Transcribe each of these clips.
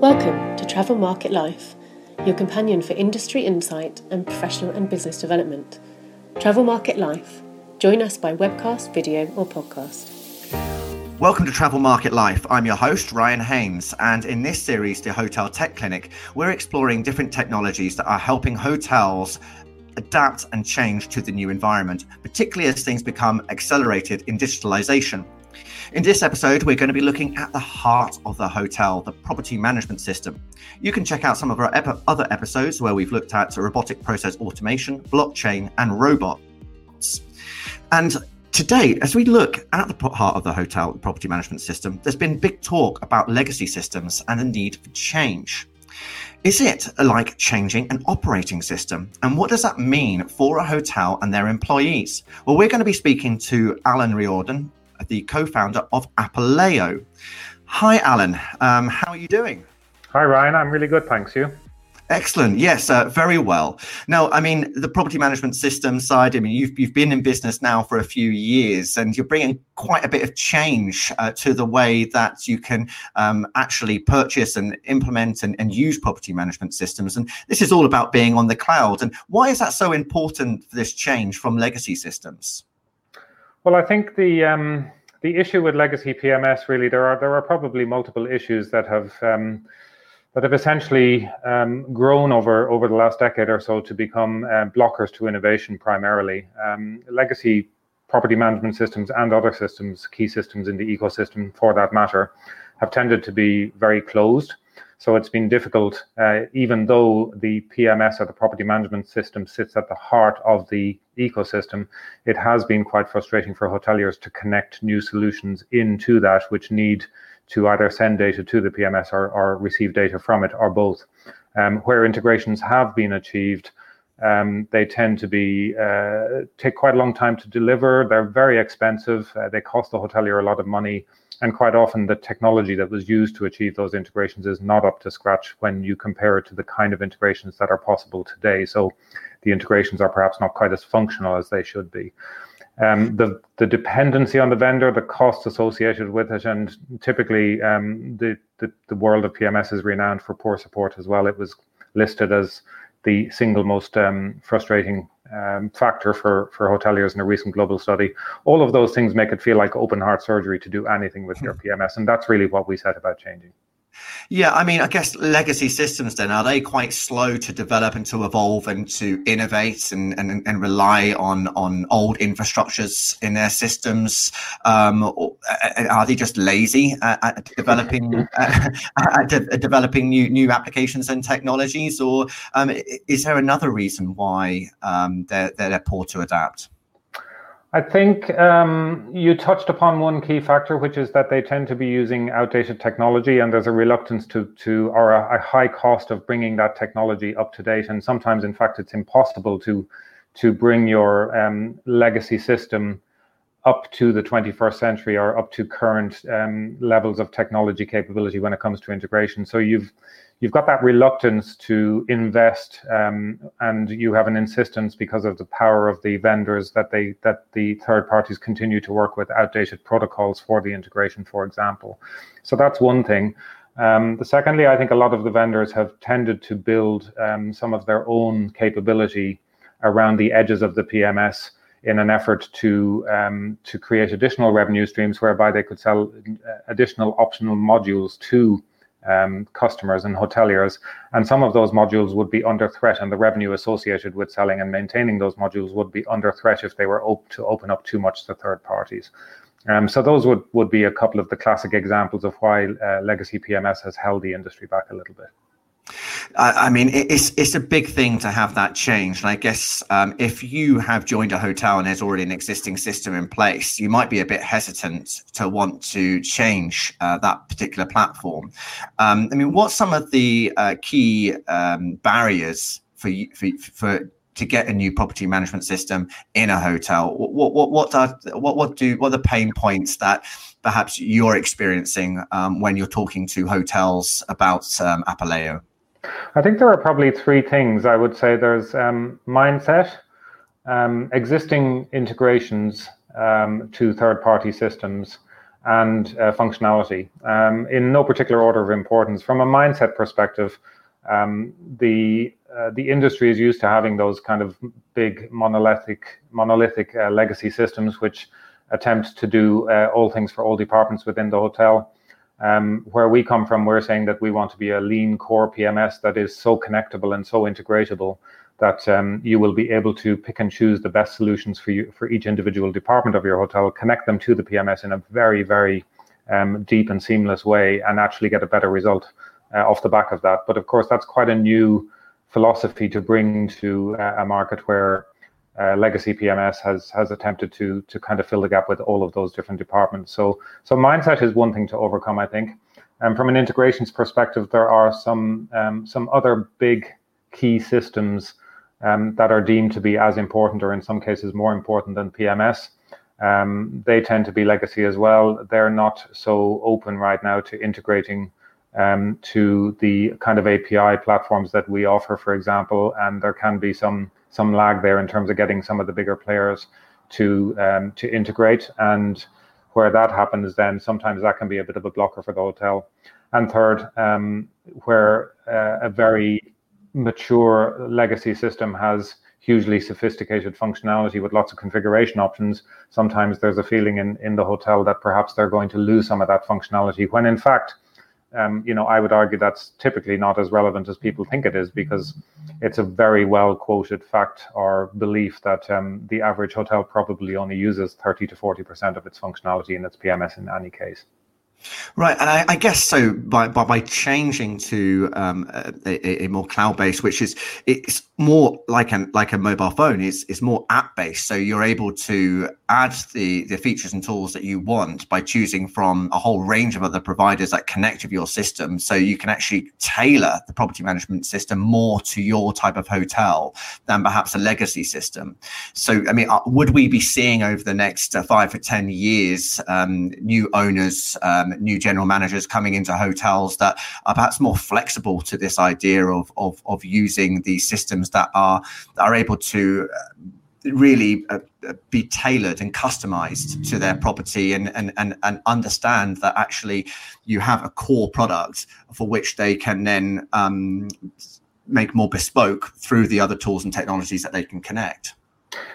Welcome to Travel Market Life, your companion for industry insight and professional and business development. Travel Market Life. Join us by webcast, video, or podcast. Welcome to Travel Market Life. I'm your host, Ryan Haynes, and in this series, the Hotel Tech Clinic, we're exploring different technologies that are helping hotels adapt and change to the new environment, particularly as things become accelerated in digitalization. In this episode, we're going to be looking at the heart of the hotel, the property management system. You can check out some of our ep- other episodes where we've looked at robotic process automation, blockchain, and robots. And today, as we look at the heart of the hotel property management system, there's been big talk about legacy systems and the need for change. Is it like changing an operating system? And what does that mean for a hotel and their employees? Well, we're going to be speaking to Alan Riordan, the co-founder of Apaleo. Hi, Alan. Um, how are you doing? Hi, Ryan. I'm really good, thanks. You? Excellent. Yes, uh, very well. Now, I mean, the property management system side. I mean, you've you've been in business now for a few years, and you're bringing quite a bit of change uh, to the way that you can um, actually purchase and implement and, and use property management systems. And this is all about being on the cloud. And why is that so important for this change from legacy systems? Well, I think the um, the issue with legacy PMS really there are there are probably multiple issues that have um, that have essentially um, grown over over the last decade or so to become uh, blockers to innovation primarily. Um, legacy property management systems and other systems, key systems in the ecosystem for that matter, have tended to be very closed. So it's been difficult, uh, even though the PMS or the property management system sits at the heart of the ecosystem, it has been quite frustrating for hoteliers to connect new solutions into that, which need to either send data to the PMS or, or receive data from it, or both. Um, where integrations have been achieved, um, they tend to be uh, take quite a long time to deliver. They're very expensive. Uh, they cost the hotelier a lot of money and quite often the technology that was used to achieve those integrations is not up to scratch when you compare it to the kind of integrations that are possible today. So the integrations are perhaps not quite as functional as they should be. Um, the the dependency on the vendor, the costs associated with it, and typically um, the, the the world of PMS is renowned for poor support as well. It was listed as the single most um, frustrating um, factor for, for hoteliers in a recent global study. All of those things make it feel like open heart surgery to do anything with your PMS. And that's really what we set about changing. Yeah, I mean, I guess legacy systems then are they quite slow to develop and to evolve and to innovate and and, and rely on on old infrastructures in their systems? Um, or, are they just lazy at, at developing at de- developing new new applications and technologies, or um, is there another reason why um, they're they're poor to adapt? I think um, you touched upon one key factor, which is that they tend to be using outdated technology, and there's a reluctance to, to or a, a, high cost of bringing that technology up to date. And sometimes, in fact, it's impossible to to bring your um, legacy system up to the 21st century or up to current um, levels of technology capability when it comes to integration. So you've you've got that reluctance to invest, um, and you have an insistence because of the power of the vendors that they that the third parties continue to work with outdated protocols for the integration, for example. So that's one thing. Um, the secondly, I think a lot of the vendors have tended to build um, some of their own capability around the edges of the PMS in an effort to um, to create additional revenue streams whereby they could sell uh, additional optional modules to um, customers and hoteliers. And some of those modules would be under threat, and the revenue associated with selling and maintaining those modules would be under threat if they were op- to open up too much to third parties. Um, so those would, would be a couple of the classic examples of why uh, legacy PMS has held the industry back a little bit. I mean, it's it's a big thing to have that change, and I guess um, if you have joined a hotel and there's already an existing system in place, you might be a bit hesitant to want to change uh, that particular platform. Um, I mean, what's some of the uh, key um, barriers for for, for to get a new property management system in a hotel? What what what are what what do what are the pain points that perhaps you're experiencing um, when you're talking to hotels about um, Apaleo? I think there are probably three things. I would say there's um, mindset, um, existing integrations um, to third party systems, and uh, functionality um, in no particular order of importance. From a mindset perspective, um, the uh, the industry is used to having those kind of big monolithic monolithic uh, legacy systems which attempt to do uh, all things for all departments within the hotel. Um, where we come from, we're saying that we want to be a lean core PMS that is so connectable and so integratable that um, you will be able to pick and choose the best solutions for you for each individual department of your hotel, connect them to the PMS in a very, very um, deep and seamless way, and actually get a better result uh, off the back of that. But of course, that's quite a new philosophy to bring to uh, a market where uh, legacy PMS has has attempted to to kind of fill the gap with all of those different departments. So so mindset is one thing to overcome, I think. And from an integrations perspective, there are some um, some other big key systems um, that are deemed to be as important, or in some cases more important than PMS. Um, they tend to be legacy as well. They're not so open right now to integrating um, to the kind of API platforms that we offer, for example, and there can be some some lag there in terms of getting some of the bigger players to um, to integrate. And where that happens, then sometimes that can be a bit of a blocker for the hotel. And third, um, where uh, a very mature legacy system has hugely sophisticated functionality with lots of configuration options, sometimes there's a feeling in, in the hotel that perhaps they're going to lose some of that functionality, when in fact, um, you know, I would argue that's typically not as relevant as people think it is because it's a very well quoted fact or belief that um, the average hotel probably only uses 30 to 40% of its functionality in its PMS in any case. Right, and I, I, guess so by by, by changing to um, a, a, more cloud based, which is it's more like a like a mobile phone. It's it's more app based, so you're able to add the the features and tools that you want by choosing from a whole range of other providers that connect with your system. So you can actually tailor the property management system more to your type of hotel than perhaps a legacy system. So I mean, uh, would we be seeing over the next uh, five or ten years um, new owners? Um, new general managers coming into hotels that are perhaps more flexible to this idea of of, of using these systems that are that are able to uh, really uh, uh, be tailored and customized to their property and, and and and understand that actually you have a core product for which they can then um, make more bespoke through the other tools and technologies that they can connect.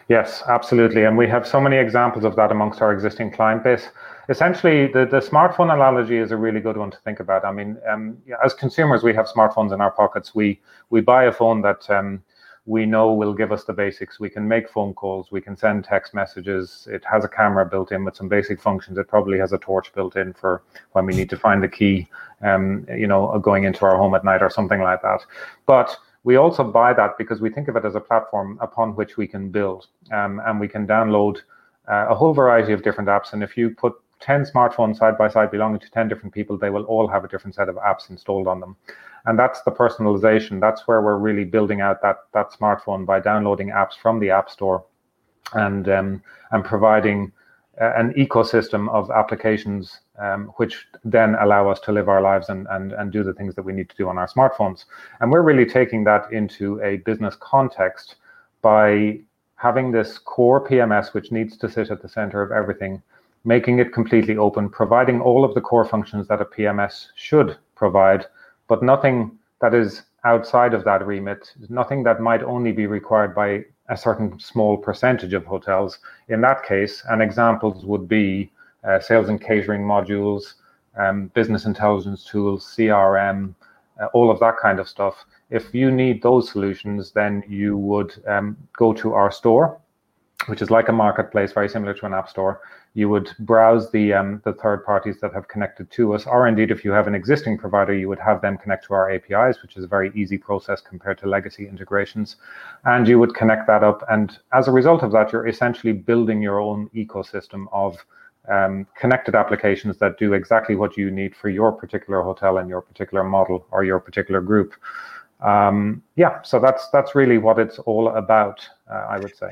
Yes, absolutely. And we have so many examples of that amongst our existing client base essentially the, the smartphone analogy is a really good one to think about. I mean um, as consumers we have smartphones in our pockets. We we buy a phone that um, we know will give us the basics. We can make phone calls. We can send text messages. It has a camera built in with some basic functions. It probably has a torch built in for when we need to find the key um, you know going into our home at night or something like that. But we also buy that because we think of it as a platform upon which we can build um, and we can download uh, a whole variety of different apps. And if you put 10 smartphones side by side belonging to 10 different people, they will all have a different set of apps installed on them. And that's the personalization. That's where we're really building out that, that smartphone by downloading apps from the App Store and, um, and providing uh, an ecosystem of applications um, which then allow us to live our lives and, and, and do the things that we need to do on our smartphones. And we're really taking that into a business context by having this core PMS, which needs to sit at the center of everything, making it completely open, providing all of the core functions that a PMS should provide, but nothing that is outside of that remit, nothing that might only be required by a certain small percentage of hotels. In that case, and examples would be uh, sales and catering modules, um, business intelligence tools, CRM, uh, all of that kind of stuff. If you need those solutions, then you would um, go to our store, which is like a marketplace, very similar to an app store you would browse the um, the third parties that have connected to us, or indeed, if you have an existing provider, you would have them connect to our APIs, which is a very easy process compared to legacy integrations, and you would connect that up. And as a result of that, you're essentially building your own ecosystem of um, connected applications that do exactly what you need for your particular hotel and your particular model or your particular group. Um, yeah, so that's that's really what it's all about, uh, I would say.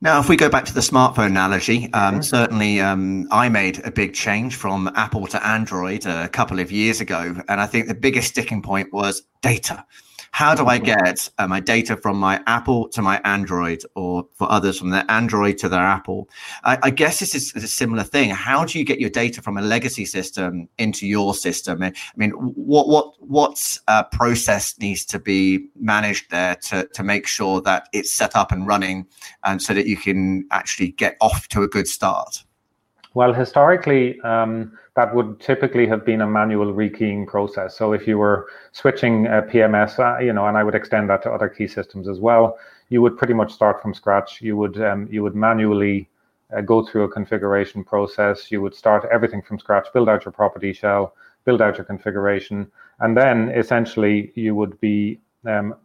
Now, if we go back to the smartphone analogy, um, certainly um, I made a big change from Apple to Android a couple of years ago. And I think the biggest sticking point was data. How do I get uh, my data from my Apple to my Android, or for others from their Android to their Apple? I, I guess this is a similar thing. How do you get your data from a legacy system into your system? I mean, what what what uh, process needs to be managed there to to make sure that it's set up and running, and so that you can actually get off to a good start? Well, historically, um, that would typically have been a manual rekeying process. So if you were switching a PMS, uh, you know, and I would extend that to other key systems as well, you would pretty much start from scratch. You would um, you would manually uh, go through a configuration process. You would start everything from scratch, build out your property shell, build out your configuration, and then essentially you would be um,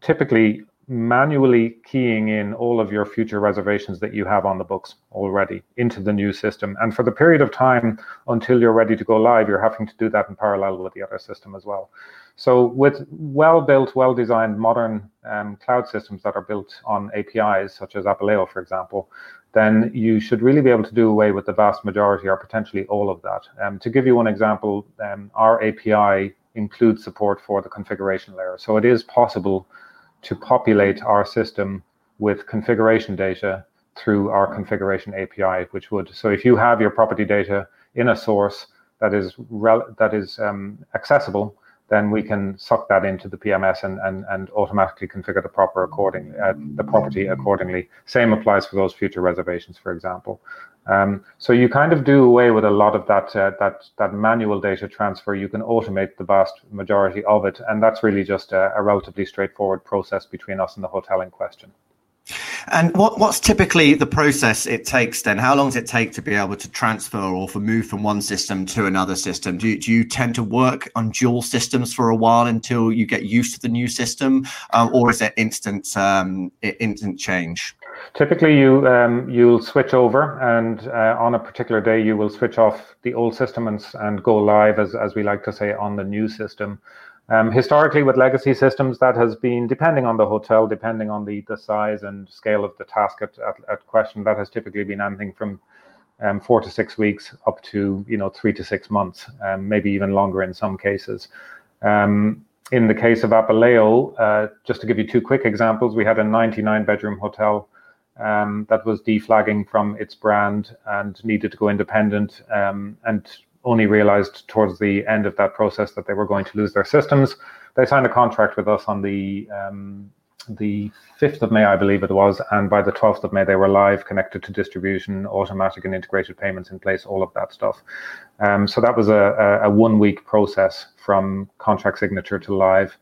typically manually keying in all of your future reservations that you have on the books already into the new system. And for the period of time until you're ready to go live, you're having to do that in parallel with the other system as well. So, with well built, well designed modern um, cloud systems that are built on APIs, such as Apaleo, for example, then you should really be able to do away with the vast majority or potentially all of that. Um, to give you one example, um, our API includes support for the configuration layer. So, it is possible to populate our system with configuration data through our configuration API, which would so if you have your property data in a source that is that is um, accessible, then we can suck that into the PMS and and, and automatically configure the proper according uh, the property accordingly. Same applies for those future reservations, for example. Um, so you kind of do away with a lot of that uh, that that manual data transfer. You can automate the vast majority of it, and that's really just a, a relatively straightforward process between us and the hotel in question. And what, what's typically the process it takes then? How long does it take to be able to transfer or for move from one system to another system? Do you, do you tend to work on dual systems for a while until you get used to the new system, um, or is it instant um, instant change? Typically, you um, you'll switch over, and uh, on a particular day, you will switch off the old system and, and go live, as as we like to say, on the new system. Um, historically, with legacy systems, that has been depending on the hotel, depending on the the size and scale of the task at, at, at question. That has typically been anything from um, four to six weeks up to you know three to six months, um, maybe even longer in some cases. Um, in the case of Apaleo, uh, just to give you two quick examples, we had a 99 bedroom hotel um, that was deflagging from its brand and needed to go independent. Um, and only realized towards the end of that process that they were going to lose their systems. They signed a contract with us on the um, the 5th of May, I believe it was, and by the 12th of May, they were live, connected to distribution, automatic and integrated payments in place, all of that stuff. Um, so that was a, a, one week process from contract signature to live.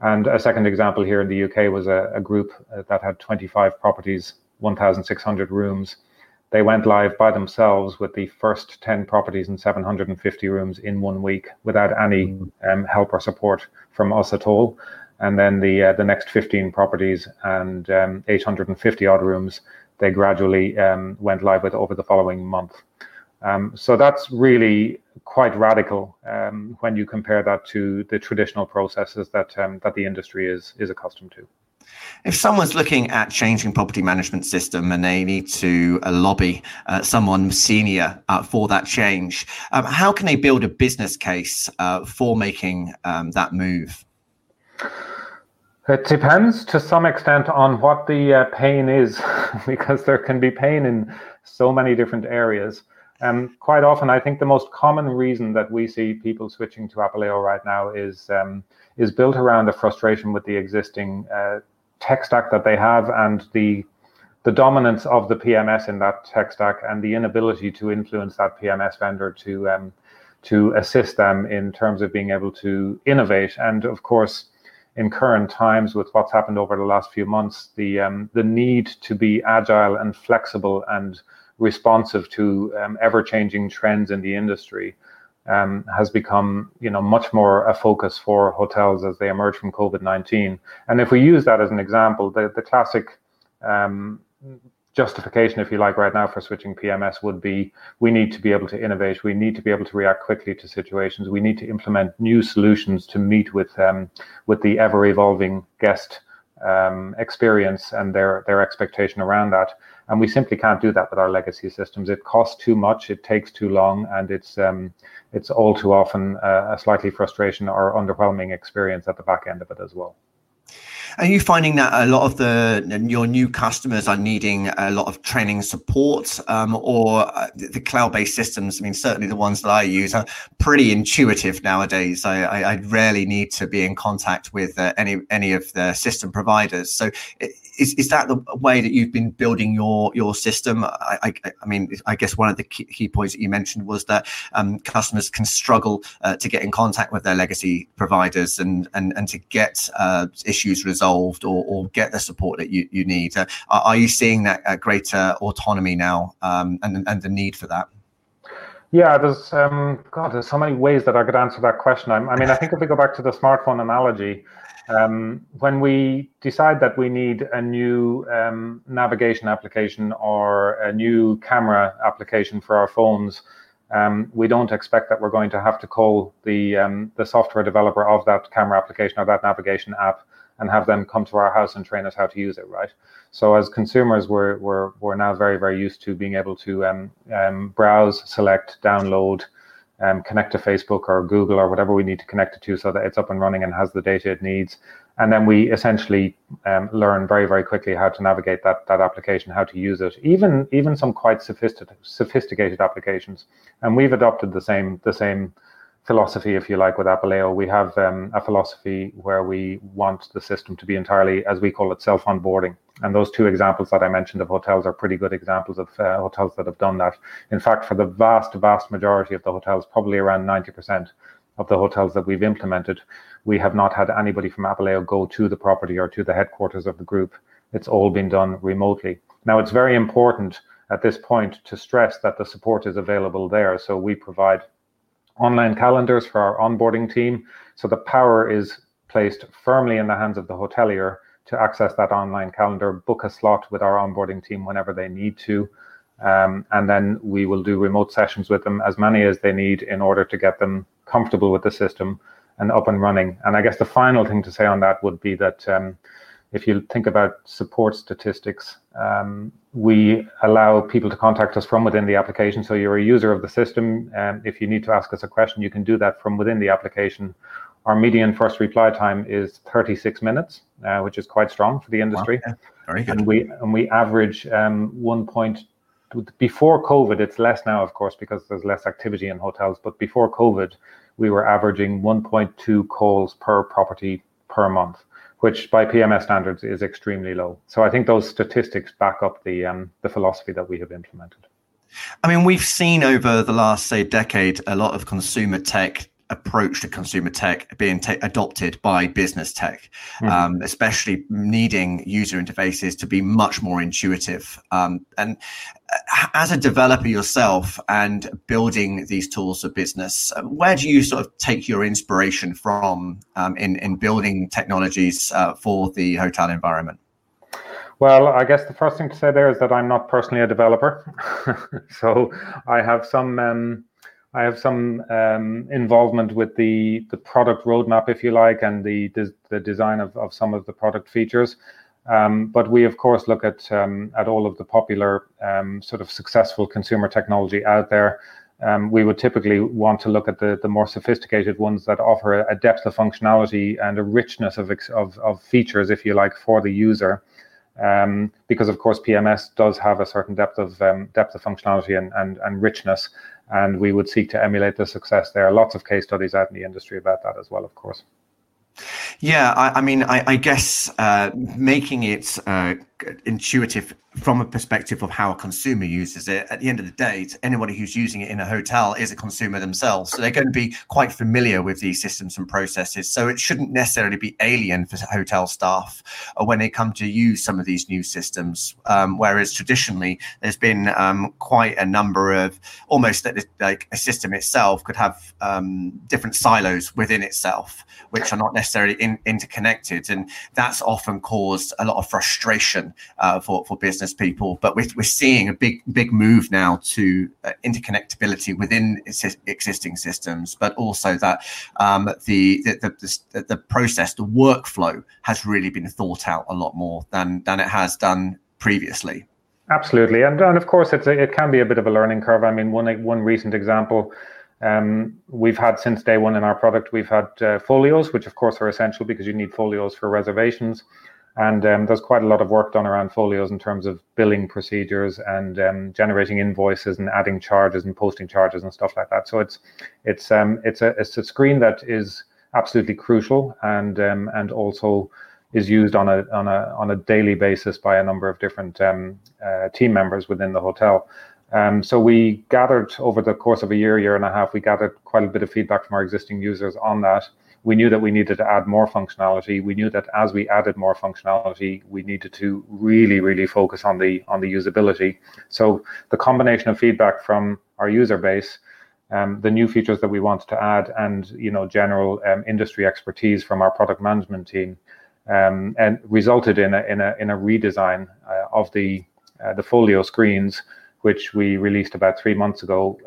And a second example here in the UK was a, a group uh, that had 25 properties, 1,600 rooms they went live by themselves with the first 10 properties and 750 rooms in one week without any mm. um, help or support from us at all. And then the uh, the next 15 properties and um, 850 odd rooms, they gradually um, went live with over the following month. Um, so that's really quite radical um, when you compare that to the traditional processes that um, that the industry is is accustomed to. If someone's looking at changing property management system and they need to uh, lobby uh, someone senior uh, for that change, um, how can they build a business case uh, for making um, that move? It depends to some extent on what the uh, pain is, because there can be pain in so many different areas. Um, quite often, I think the most common reason that we see people switching to Apaleo right now is um, is built around a frustration with the existing uh, tech stack that they have and the the dominance of the PMS in that tech stack and the inability to influence that PMS vendor to um, to assist them in terms of being able to innovate. And of course, in current times, with what's happened over the last few months, the um, the need to be agile and flexible and responsive to um, ever changing trends in the industry um, has become you know much more a focus for hotels as they emerge from COVID nineteen. And if we use that as an example, the the classic um, justification, if you like, right now for switching PMS would be we need to be able to innovate, we need to be able to react quickly to situations, we need to implement new solutions to meet with um, with the ever evolving guest um, experience and their their expectation around that. And we simply can't do that with our legacy systems. It costs too much, it takes too long, and it's um, it's all too often uh, a slightly frustration or underwhelming experience at the back end of it as well. Are you finding that a lot of the your new customers are needing a lot of training support, um, or uh, the cloud-based systems? I mean, certainly the ones that I use are pretty intuitive nowadays. I, I, I rarely need to be in contact with uh, any any of the system providers. So, is, is that the way that you've been building your your system? I, I, I mean, I guess one of the key, key points that you mentioned was that um, customers can struggle uh, to get in contact with their legacy providers and and and to get uh, issues resolved resolved or, or get the support that you, you need. Uh, are you seeing that uh, greater autonomy now um, and, and the need for that? Yeah, there's um, God, there's so many ways that I could answer that question. I, I mean, I think if we go back to the smartphone analogy, um, when we decide that we need a new um, navigation application or a new camera application for our phones, um, we don't expect that we're going to have to call the um, the software developer of that camera application or that navigation app and have them come to our house and train us how to use it, right? So as consumers, we're we're we're now very very used to being able to um, um, browse, select, download, um, connect to Facebook or Google or whatever we need to connect it to, so that it's up and running and has the data it needs. And then we essentially um, learn very very quickly how to navigate that that application, how to use it, even even some quite sophisticated sophisticated applications. And we've adopted the same the same philosophy, if you like, with Apaleo. We have um, a philosophy where we want the system to be entirely, as we call it, self onboarding. And those two examples that I mentioned of hotels are pretty good examples of uh, hotels that have done that. In fact, for the vast, vast majority of the hotels, probably around 90% of the hotels that we've implemented, we have not had anybody from Apaleo go to the property or to the headquarters of the group. It's all been done remotely. Now, it's very important at this point to stress that the support is available there. So we provide online calendars for our onboarding team. So the power is placed firmly in the hands of the hotelier to access that online calendar, book a slot with our onboarding team whenever they need to. Um, and then we will do remote sessions with them, as many as they need, in order to get them comfortable with the system and up and running. And I guess the final thing to say on that would be that um, if you think about support statistics, um, we allow people to contact us from within the application. So you're a user of the system. Um, if you need to ask us a question, you can do that from within the application. Our median first reply time is 36 minutes, uh, which is quite strong for the industry. Wow, yeah. Very good. And we and we average um, one point before COVID. It's less now, of course, because there's less activity in hotels. But before COVID, we were averaging 1.2 calls per property per month which by PMS standards is extremely low. So I think those statistics back up the um, the philosophy that we have implemented. I mean, we've seen over the last say decade a lot of consumer tech approach to consumer tech being te- adopted by business tech, mm-hmm. um, especially needing user interfaces to be much more intuitive. Um, and uh, as a developer yourself and building these tools for business, where do you sort of take your inspiration from um, in in building technologies uh, for the hotel environment? Well, I guess the first thing to say there is that I'm not personally a developer, so I have some um, I have some um, involvement with the the product roadmap, if you like, and the the design of, of some of the product features. Um, but we, of course, look at um, at all of the popular um, sort of successful consumer technology out there. Um, we would typically want to look at the the more sophisticated ones that offer a, depth of functionality and a richness of of, of features, if you like, for the user. Um, because of course PMS does have a certain depth of um, depth of functionality and, and, and richness, and we would seek to emulate the success there. Lots of case studies out in the industry about that as well, of course. Yeah, I, I mean, I, I guess uh, making it uh, intuitive from a perspective of how a consumer uses it. At the end of the day, anybody who's using it in a hotel is a consumer themselves. So they're going to be quite familiar with these systems and processes. So it shouldn't necessarily be alien for hotel staff when they come to use some of these new systems. Um, whereas traditionally, there's been um, quite a number of almost like a system itself could have um, different silos within itself, which are not necessarily in, interconnected. And that's often caused a lot of frustration uh, for for business people. But we're, we're seeing a big big move now to uh, interconnectability within existing systems, but also that um, the, the, the the process, the workflow has really been thought out a lot more than than it has done previously. Absolutely, and and of course it's a, it can be a bit of a learning curve. I mean, one one recent example um, we've had since day one in our product, we've had uh, folios, which of course are essential because you need folios for reservations. And um, there's quite a lot of work done around folios in terms of billing procedures and um, generating invoices and adding charges and posting charges and stuff like that. So it's it's um, it's a it's a screen that is absolutely crucial and um, and also is used on a on a on a daily basis by a number of different um, uh, team members within the hotel. Um, so we gathered over the course of a year, year and a half, we gathered quite a bit of feedback from our existing users on that. We knew that we needed to add more functionality. We knew that as we added more functionality, we needed to really, really focus on the on the usability. So the combination of feedback from our user base, um, the new features that we wanted to add, and you know general um, industry expertise from our product management team, um, and resulted in a in a in a redesign uh, of the uh, the folio screens which we released about three months ago.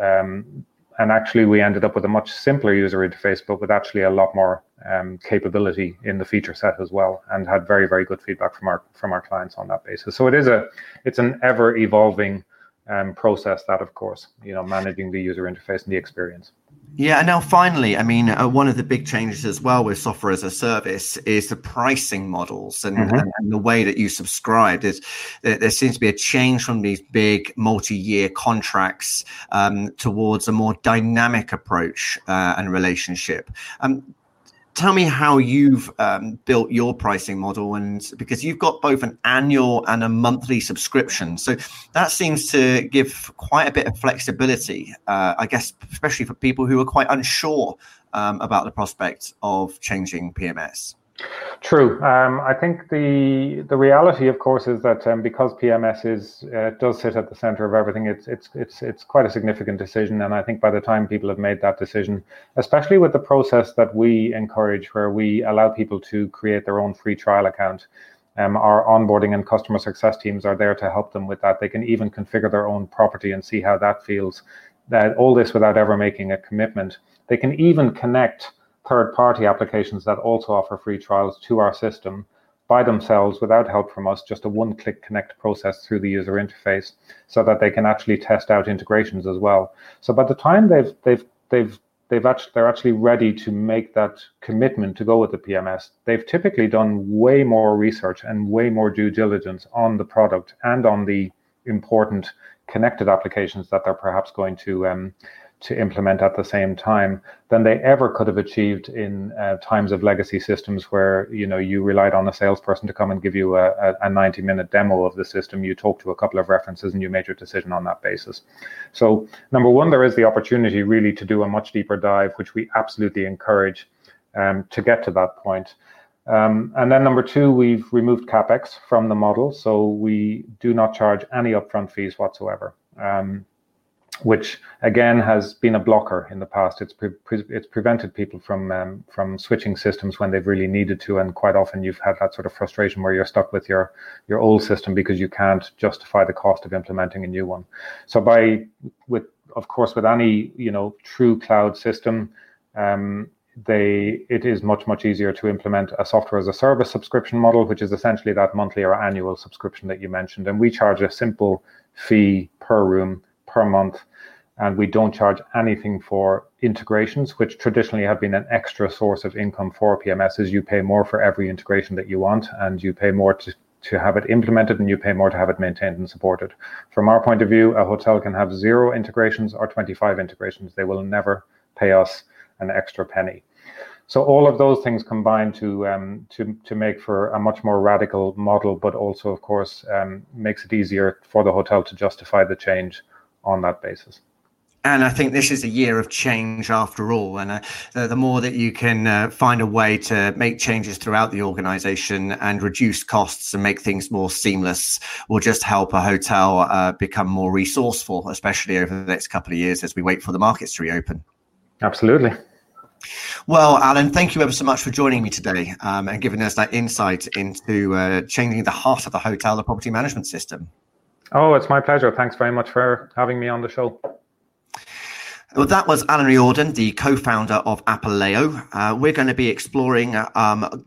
And actually, we ended up with a much simpler user interface, but with actually a lot more um, capability in the feature set as well, and had very, very good feedback from our from our clients on that basis. So it is a it's an ever evolving um, process that, of course, you know, managing the user interface and the experience. Yeah, and now finally, I mean, uh, one of the big changes as well with software as a service is the pricing models and, mm-hmm. and, and the way that you subscribe. Is there, there, seems to be a change from these big multi-year contracts um, towards a more dynamic approach uh, and relationship. Um, tell me how you've um, built your pricing model and because you've got both an annual and a monthly subscription. So that seems to give quite a bit of flexibility uh, i guess especially for people who are quite unsure um, about the prospect of changing pms True. Um, I think the the reality, of course, is that um, because PMS is uh, does sit at the center of everything, it's it's it's it's quite a significant decision. And I think by the time people have made that decision, especially with the process that we encourage, where we allow people to create their own free trial account, um, our onboarding and customer success teams are there to help them with that. They can even configure their own property and see how that feels. That all this without ever making a commitment. They can even connect third party applications that also offer free trials to our system by themselves without help from us, just a one click connect process through the user interface so that they can actually test out integrations as well. So by the time they've, they've, they've, they've actually, they're actually ready to make that commitment to go with the PMS, they've typically done way more research and way more due diligence on the product and on the important connected applications that they're perhaps going to um, to implement at the same time than they ever could have achieved in uh, times of legacy systems where you know you relied on a salesperson to come and give you a, a 90 minute demo of the system. You talked to a couple of references and you made your decision on that basis. So number one there is the opportunity really to do a much deeper dive which we absolutely encourage um, to get to that point. Um, and then number two, we've removed capex from the model, so we do not charge any upfront fees whatsoever. Um, which again has been a blocker in the past. It's pre- pre- it's prevented people from um, from switching systems when they've really needed to, and quite often you've had that sort of frustration where you're stuck with your your old system because you can't justify the cost of implementing a new one. So by with of course with any you know true cloud system. Um, they it is much much easier to implement a software as a service subscription model which is essentially that monthly or annual subscription that you mentioned and we charge a simple fee per room per month. And we don't charge anything for integrations, which traditionally have been an extra source of income for PMSs. You pay more for every integration that you want, and you pay more to, to have it implemented, and you pay more to have it maintained and supported. From our point of view, a hotel can have zero integrations or 25 integrations. They will never pay us an extra penny. So all of those things combine to um, to to make for a much more radical model, but also, of course, um, makes it easier for the hotel to justify the change on that basis. And I think this is a year of change after all. And uh, the, the, more that you can uh, find a way to make changes throughout the organization and reduce costs and make things more seamless will just help a hotel uh, become more resourceful, especially over the next couple of years as we wait for the markets to reopen. Absolutely. Well, Alan, thank you ever so much for joining me today um, and giving us that insight into uh, changing the heart of the hotel, the property management system. Oh, it's my pleasure. Thanks very much for having me on the show. Well, that was Alan Riordan, the co-founder of Apaleo. Uh, we're going to be exploring um,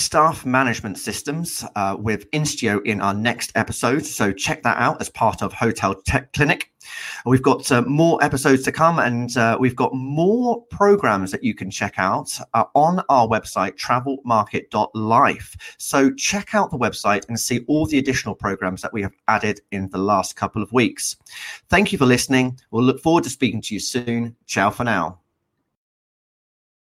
staff management systems uh, with Instio in our next episode. So check that out as part of Hotel Tech Clinic. We've got uh, more episodes to come, and uh, we've got more programs that you can check out uh, on our website, travelmarket.life. So check out the website and see all the additional programs that we have added in the last couple of weeks. Thank you for listening. We'll look forward to speaking to you soon. Ciao for now.